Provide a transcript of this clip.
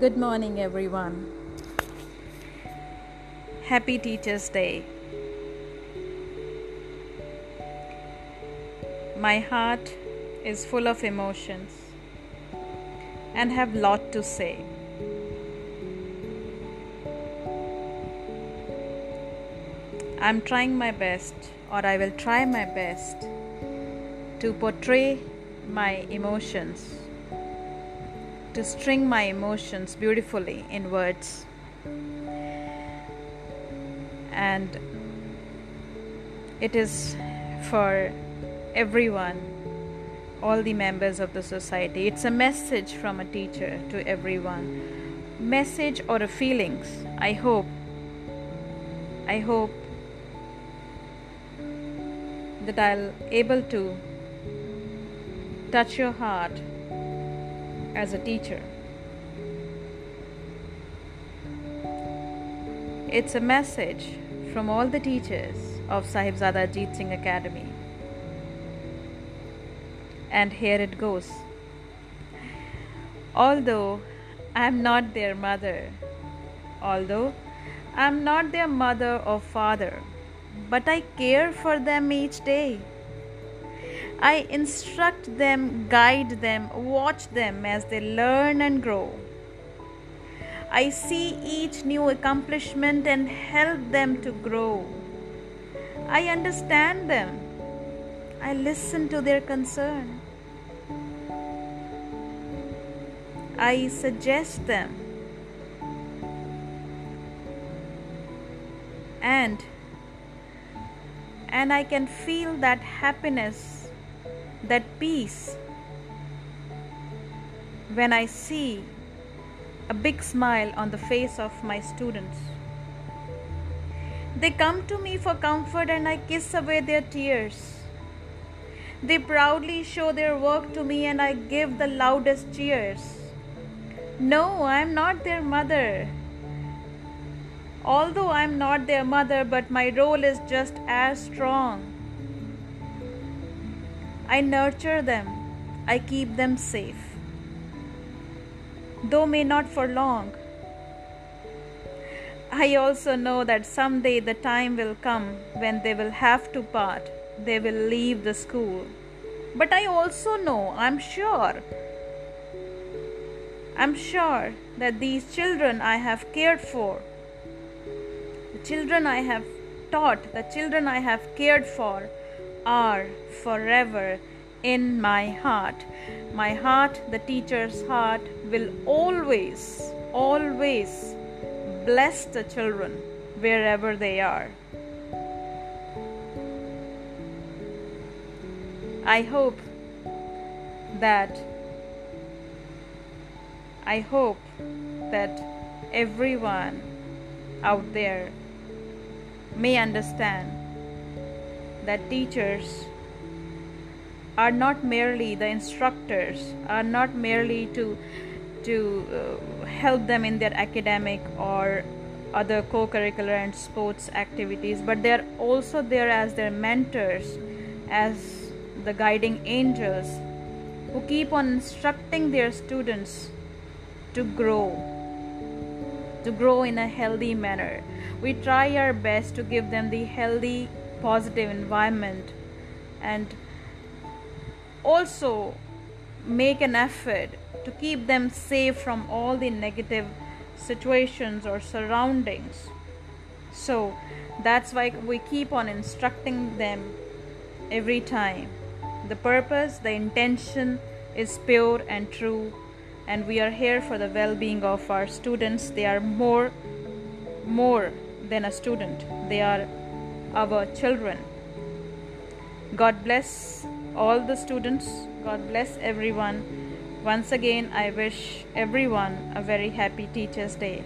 Good morning, everyone. Happy Teachers' Day. My heart is full of emotions and have lot to say. I'm trying my best or I will try my best to portray my emotions to string my emotions beautifully in words. And it is for everyone, all the members of the society. It's a message from a teacher to everyone. Message or a feelings. I hope. I hope that I'll able to touch your heart as a teacher. It's a message from all the teachers of Sahibzada Ajit Singh Academy. And here it goes. Although I'm not their mother, although I'm not their mother or father, but I care for them each day. I instruct them, guide them, watch them as they learn and grow. I see each new accomplishment and help them to grow. I understand them. I listen to their concern. I suggest them. And and I can feel that happiness that peace when I see a big smile on the face of my students. They come to me for comfort and I kiss away their tears. They proudly show their work to me and I give the loudest cheers. No, I am not their mother. Although I am not their mother, but my role is just as strong. I nurture them, I keep them safe. Though may not for long, I also know that someday the time will come when they will have to part, they will leave the school. But I also know, I'm sure, I'm sure that these children I have cared for, the children I have taught, the children I have cared for, are forever in my heart. My heart, the teacher's heart, will always, always bless the children wherever they are. I hope that I hope that everyone out there may understand that teachers are not merely the instructors are not merely to to uh, help them in their academic or other co-curricular and sports activities but they are also there as their mentors as the guiding angels who keep on instructing their students to grow to grow in a healthy manner. We try our best to give them the healthy positive environment and also make an effort to keep them safe from all the negative situations or surroundings. So that's why we keep on instructing them every time. The purpose, the intention is pure and true, and we are here for the well being of our students. They are more, more than a student, they are our children. God bless all the students. God bless everyone. Once again, I wish everyone a very happy Teachers' Day.